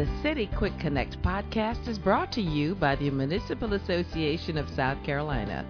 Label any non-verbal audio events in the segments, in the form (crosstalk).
The City Quick Connect podcast is brought to you by the Municipal Association of South Carolina.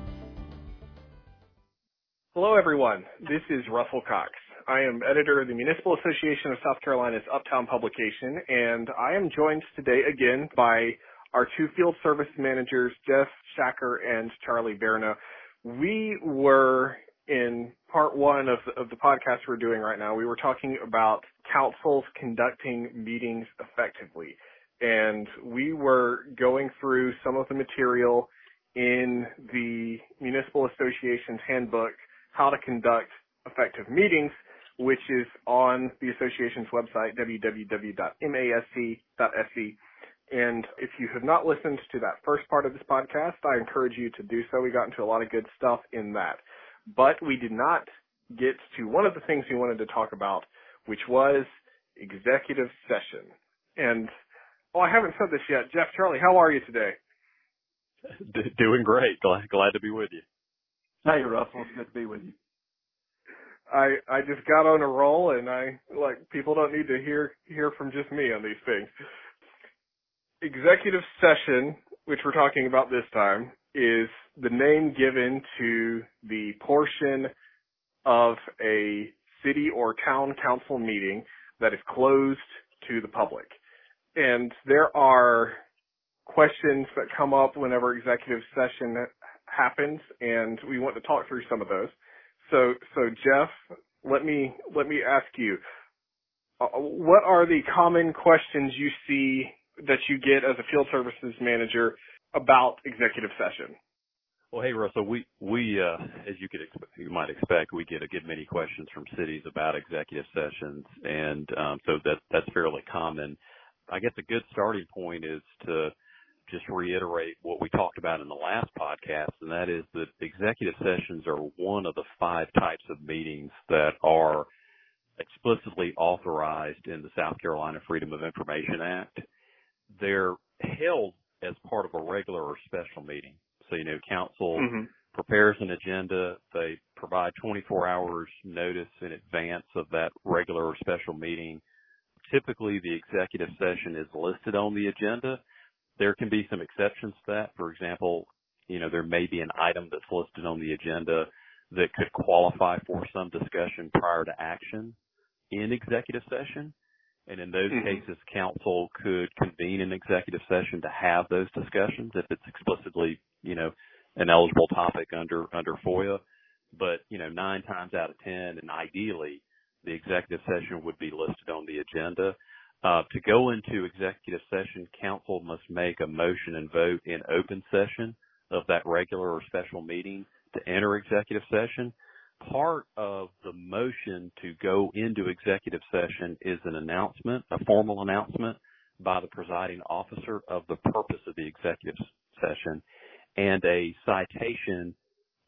Hello, everyone. This is Russell Cox. I am editor of the Municipal Association of South Carolina's Uptown publication, and I am joined today again by our two field service managers, Jeff Shacker and Charlie Barrineau. We were in part one of the, of the podcast we're doing right now. We were talking about councils conducting meetings effectively, and we were going through some of the material in the Municipal Association's handbook, How to Conduct Effective Meetings, which is on the association's website, www.masc.sc. And if you have not listened to that first part of this podcast, I encourage you to do so. We got into a lot of good stuff in that. But we did not get to one of the things we wanted to talk about, which was executive session. And, oh, I haven't said this yet. Jeff, Charlie, how are you today? (laughs) D- doing great. Glad, glad to be with you. Hey, Russell. It's good to be with you. I I just got on a roll, and I like people don't need to hear hear from just me on these things executive session, which we're talking about this time, is the name given to the portion of a city or town council meeting that is closed to the public. And there are questions that come up whenever executive session happens, and we want to talk through some of those. So, so Jeff, let me let me ask you, uh, what are the common questions you see that you get as a field services manager about executive session? Well, hey Russell, we we uh, as you could expect, you might expect, we get a good many questions from cities about executive sessions, and um, so that that's fairly common. I guess a good starting point is to just reiterate what we talked about in the last podcast, and that is that executive sessions are one of the five types of meetings that are explicitly authorized in the South Carolina Freedom of Information Act they're held as part of a regular or special meeting. So, you know, council mm-hmm. prepares an agenda. They provide 24 hours notice in advance of that regular or special meeting. Typically, the executive session is listed on the agenda. There can be some exceptions to that. For example, you know, there may be an item that's listed on the agenda that could qualify for some discussion prior to action in executive session. And in those mm-hmm. cases, council could convene an executive session to have those discussions if it's explicitly, you know, an eligible topic under, under FOIA. But, you know, nine times out of 10 and ideally the executive session would be listed on the agenda. Uh, to go into executive session, council must make a motion and vote in open session of that regular or special meeting to enter executive session part of the motion to go into executive session is an announcement, a formal announcement by the presiding officer of the purpose of the executive session and a citation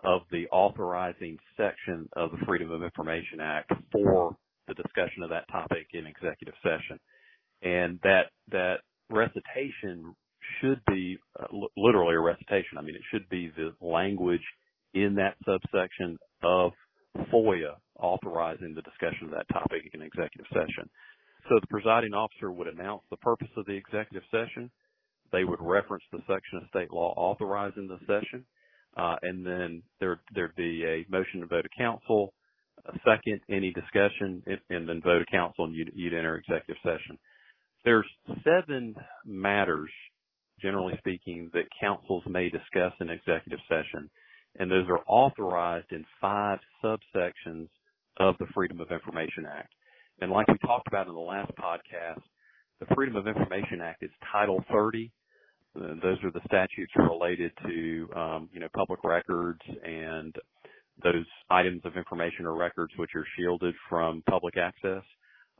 of the authorizing section of the Freedom of Information Act for the discussion of that topic in executive session. And that, that recitation should be literally a recitation. I mean, it should be the language in that subsection of FOIA authorizing the discussion of that topic in executive session. So the presiding officer would announce the purpose of the executive session. They would reference the section of state law authorizing the session. Uh, and then there, there'd be a motion to vote of council, a second, any discussion, and then vote of council and you'd, you'd enter executive session. There's seven matters, generally speaking, that councils may discuss in executive session and those are authorized in five subsections of the Freedom of Information Act. And like we talked about in the last podcast, the Freedom of Information Act is Title 30. Those are the statutes related to, um, you know, public records and those items of information or records which are shielded from public access.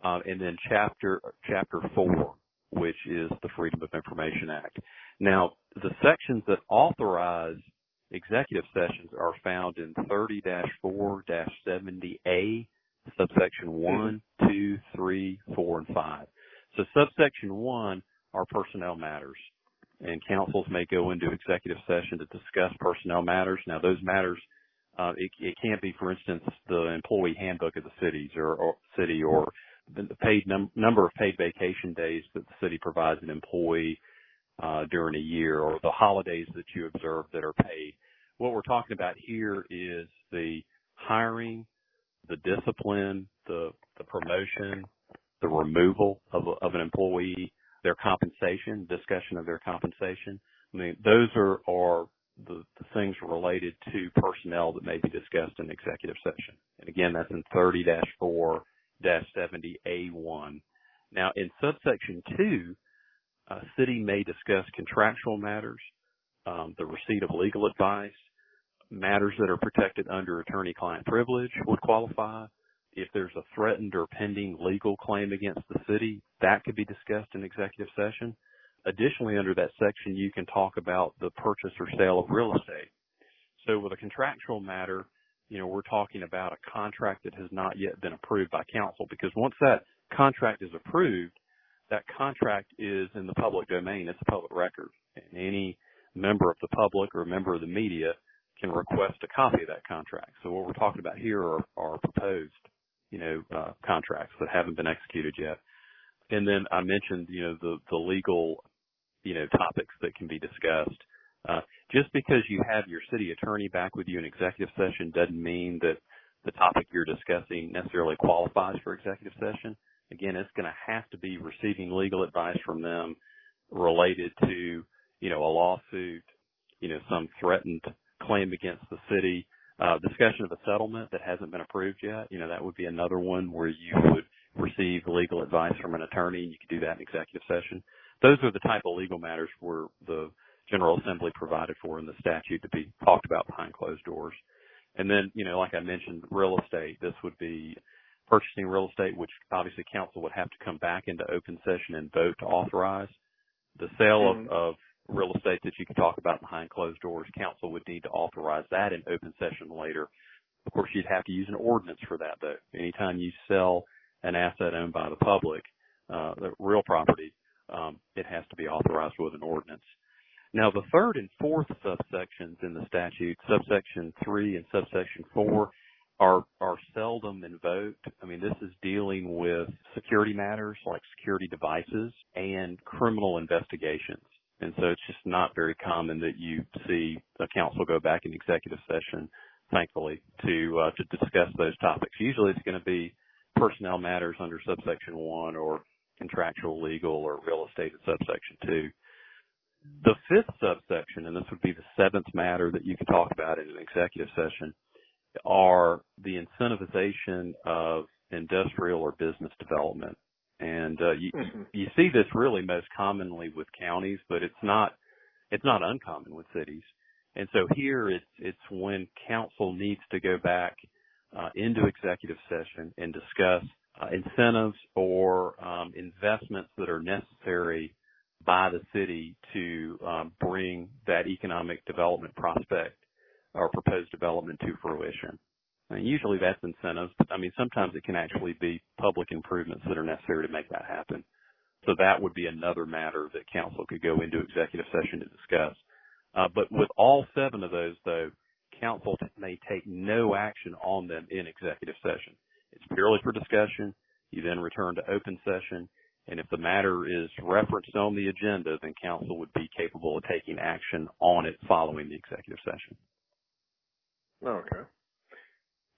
Uh, and then chapter chapter four, which is the Freedom of Information Act. Now, the sections that authorize executive sessions are found in 30-4-70A, subsection mm-hmm. 1, 2, 3, 4, and 5. So subsection 1 are personnel matters. And councils may go into executive session to discuss personnel matters. Now those matters, uh, it, it can't be, for instance, the employee handbook of the cities or, or city or the paid num- number of paid vacation days that the city provides an employee Uh, during a year, or the holidays that you observe that are paid. What we're talking about here is the hiring, the discipline, the promotion, the removal of an employee, their compensation, discussion of their compensation. I mean, those are the, things related to personnel that may be discussed in executive session. And again, that's in 30-4-70A1. Now, in subsection 2, a city may discuss contractual matters, um, the receipt of legal advice, matters that are protected under attorney-client privilege would qualify. If there's a threatened or pending legal claim against the city, that could be discussed in executive session. Additionally, under that section, you can talk about the purchase or sale of real estate. So with a contractual matter, you know, we're talking about a contract that has not yet been approved by council because once that contract is approved, that contract is in the public domain. It's a public record and any member of the public or a member of the media can request a copy of that contract. So what we're talking about here are, are proposed, you know, uh, contracts that haven't been executed yet. And then I mentioned, you know, the, the legal you know, topics that can be discussed. Uh, just because you have your city attorney back with you in executive session doesn't mean that the topic you're discussing necessarily qualifies for executive session. Again, it's going to have to be receiving legal advice from them related to, you know, a lawsuit, you know, some threatened claim against the city, uh, discussion of a settlement that hasn't been approved yet. You know, that would be another one where you would receive legal advice from an attorney and you could do that in executive session those are the type of legal matters where the General Assembly provided for in the statute to be talked about behind closed doors. And then, you know, like I mentioned, real estate, this would be purchasing real estate, which obviously council would have to come back into open session and vote to authorize. The sale mm-hmm. of, of real estate that you can talk about behind closed doors, council would need to authorize that in open session later. Of course, you'd have to use an ordinance for that though. Anytime you sell an asset owned by the public, uh, the real property, um, it has to be authorized with an ordinance. Now, the third and fourth subsections in the statute, subsection three and subsection four, are seldom invoked. I mean, this is dealing with security matters like security devices and criminal investigations. And so it's just not very common that you see a council go back in executive session, thankfully, to uh, to discuss those topics. Usually it's going to be personnel matters under subsection one or contractual, legal, or real estate in subsection two. The fifth subsection, and this would be the seventh matter that you can talk about in an executive session, are the incentivization of industrial or business development. And uh, you, mm-hmm. you see this really most commonly with counties, but it's not it's not uncommon with cities. And so here it's it's when council needs to go back uh, into executive session and discuss uh, incentives or um, investments that are necessary by the city to um, bring that economic development prospect or proposed development to fruition. And usually that's incentives, but I mean sometimes it can actually be public improvements that are necessary to make that happen. So that would be another matter that council could go into executive session to discuss. Uh, but with all seven of those, though, council may take no action on them in executive session. It's purely for discussion. You then return to open session. And if the matter is referenced on the agenda, then council would be capable of taking action on it following the executive session. Okay.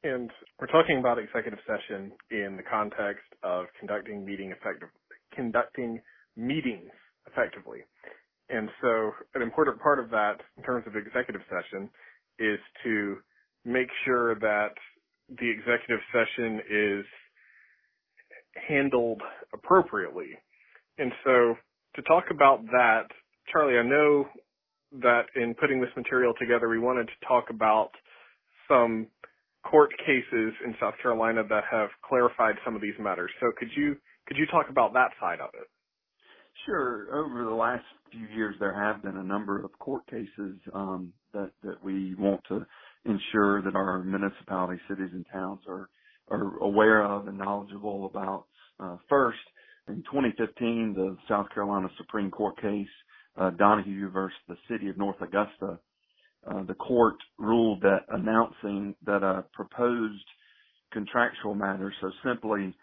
And we're talking about executive session in the context of conducting meeting effective, conducting meetings effectively. And so an important part of that in terms of executive session is to make sure that the executive session is handled appropriately. And so to talk about that, Charlie, I know that in putting this material together, we wanted to talk about some court cases in South Carolina that have clarified some of these matters. So could you could you talk about that side of it? Sure. Over the last few years, there have been a number of court cases um, that that we want to ensure that our municipalities, cities, and towns are are aware of and knowledgeable about. Uh, first, in 2015, the South Carolina Supreme Court case uh, Donohue versus the City of North Augusta, the court ruled that announcing that a proposed contractual matter, so simply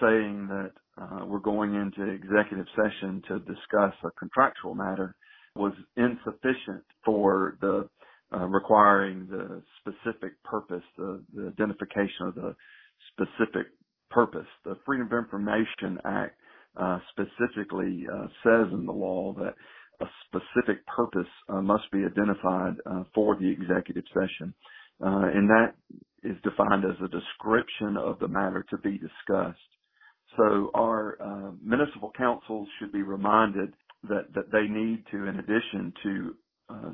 saying that uh, we're going into executive session to discuss a contractual matter was insufficient for the uh, requiring the specific purpose, the, the identification of the specific purpose. The Freedom of Information Act uh, specifically uh, says in the law that a specific purpose uh, must be identified uh, for the executive session, uh, and that is defined as a description of the matter to be discussed. So our uh, municipal councils should be reminded that, that they need to, in addition to uh,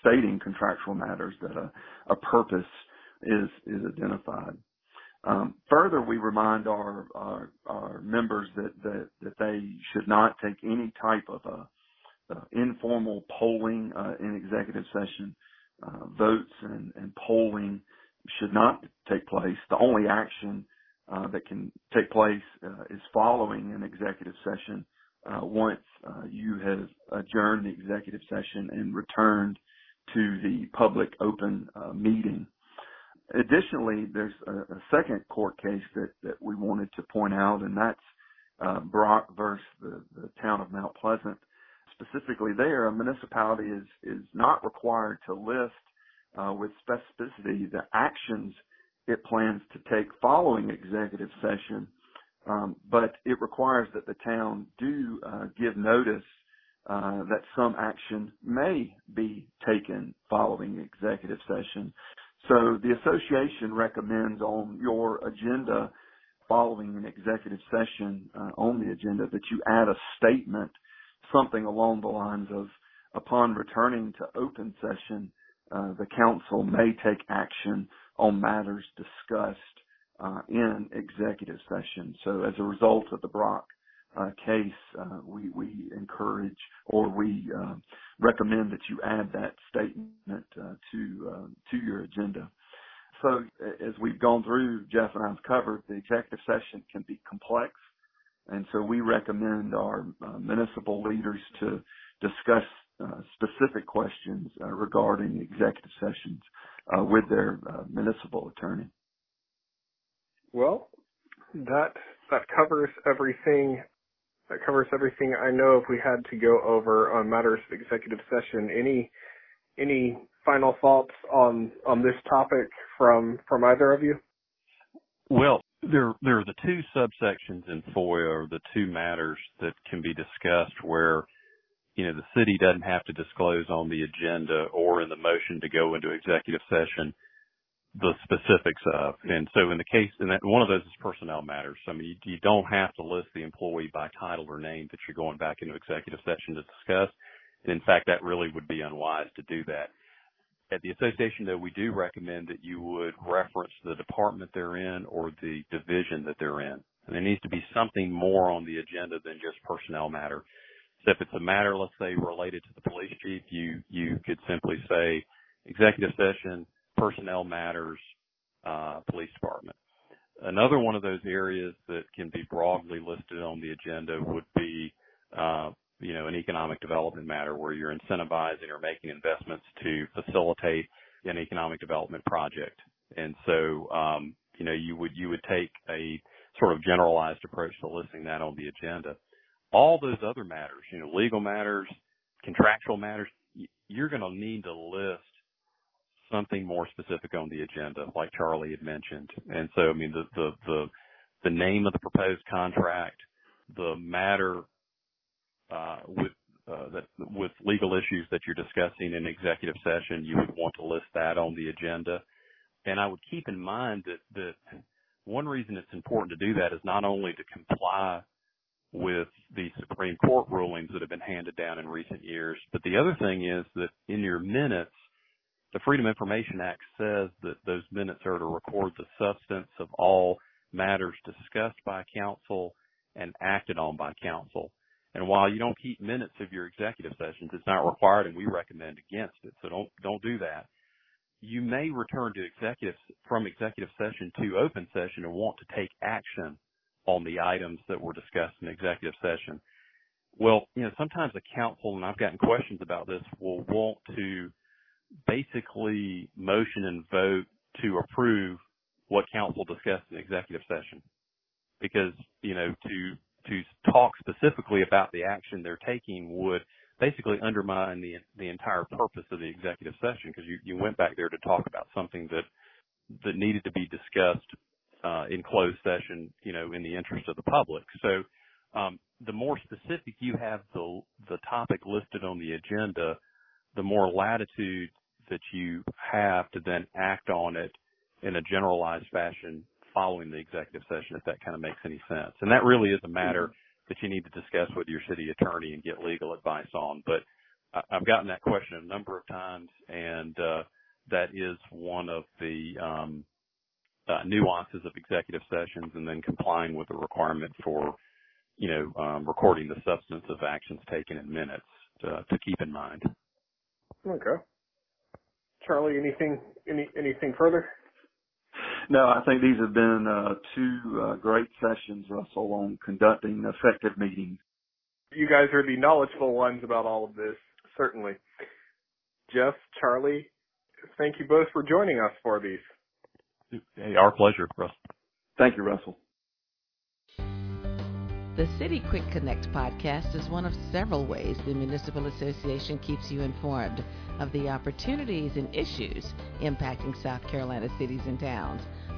stating contractual matters, that a, a purpose is is identified. Um, further, we remind our, our, our members that, that that they should not take any type of a, informal polling uh, in executive session. Uh, votes and, and polling should not take place. The only action uh, that can take place uh, is following an executive session uh, once uh, you have adjourned the executive session and returned to the public open uh, meeting. Additionally, there's a, a, second court case that, that we wanted to point out, and that's uh, Brock versus the, the town of Mount Pleasant. Specifically, there, a municipality is is not required to list uh, with specificity the actions it plans to take following executive session, um, but it requires that the town do uh, give notice uh, that some action may be taken following executive session. So the association recommends on your agenda following an executive session uh, on the agenda that you add a statement, something along the lines of, upon returning to open session, uh, the council may take action on matters discussed uh, in executive session. So as a result of the Brock uh, case, uh, we, we encourage or we uh, recommend that you add that statement uh, to to your agenda. So as we've gone through, Jeff and I've covered, the executive session can be complex. And so we recommend our municipal leaders to discuss uh, specific questions uh, regarding executive sessions uh, with their uh, municipal attorney. Well, that that covers everything. That covers everything I know. If we had to go over on matters of executive session, any any final thoughts on on this topic from from either of you? Well, there there are the two subsections in FOIA, or the two matters that can be discussed where you know, the city doesn't have to disclose on the agenda or in the motion to go into executive session the specifics of. And so in the case, and that one of those is personnel matters. I mean, you, you don't have to list the employee by title or name that you're going back into executive session to discuss. And in fact, that really would be unwise to do that. At the association, though, we do recommend that you would reference the department they're in or the division that they're in. And there needs to be something more on the agenda than just personnel matter. So if it's a matter, let's say, related to the police chief, you you could simply say executive session, personnel matters, uh, police department. Another one of those areas that can be broadly listed on the agenda would be, uh, you know, an economic development matter where you're incentivizing or making investments to facilitate an economic development project. And so, um, you know, you would you would take a sort of generalized approach to listing that on the agenda all those other matters, you know, legal matters, contractual matters, you're going to need to list something more specific on the agenda, like Charlie had mentioned. And so, I mean, the, name of the proposed contract, the matter, with, uh, with legal issues that you're discussing in executive session, you would want to list that on the agenda. And I would keep in mind that, one reason it's important to do that is not only to comply with the Supreme Court rulings that have been handed down in recent years. But the other thing is that in your minutes, the Freedom Information Act says that those minutes are to record the substance of all matters discussed by counsel and acted on by counsel. And while you don't keep minutes of your executive sessions, it's not required and we recommend against it. So don't, don't do that. You may return to executive, from executive session to open session and want to take action on the items that were discussed in executive session. Well, you know, sometimes the council, and I've gotten questions about this, will want to basically motion and vote to approve what council discussed in executive session. because you know to to talk specifically about the action they're taking would basically undermine the the entire purpose of the executive session because you you went back there to talk about something that that needed to be discussed uh, in closed session, you know, in the interest of the public. So um, the more specific you have the the topic listed on the agenda, the more latitude that you have to then act on it in a generalized fashion following the executive session, if that kind of makes any sense. And that really is a matter that you need to discuss with your city attorney and get legal advice on. But I've gotten that question a number of times, and uh, that is one of the um, uh, nuances of executive sessions, and then complying with the requirement for, you know, um, recording the substance of actions taken in minutes to, to keep in mind. Okay. Charlie, anything any anything further? No, I think these have been uh, two uh, great sessions, Russell, on conducting effective meetings. You guys are the knowledgeable ones about all of this, certainly. Jeff, Charlie, thank you both for joining us for these. Hey, our pleasure, Russell. Thank you, Russell. The City Quick Connect podcast is one of several ways the Municipal Association keeps you informed of the opportunities and issues impacting South Carolina cities and towns.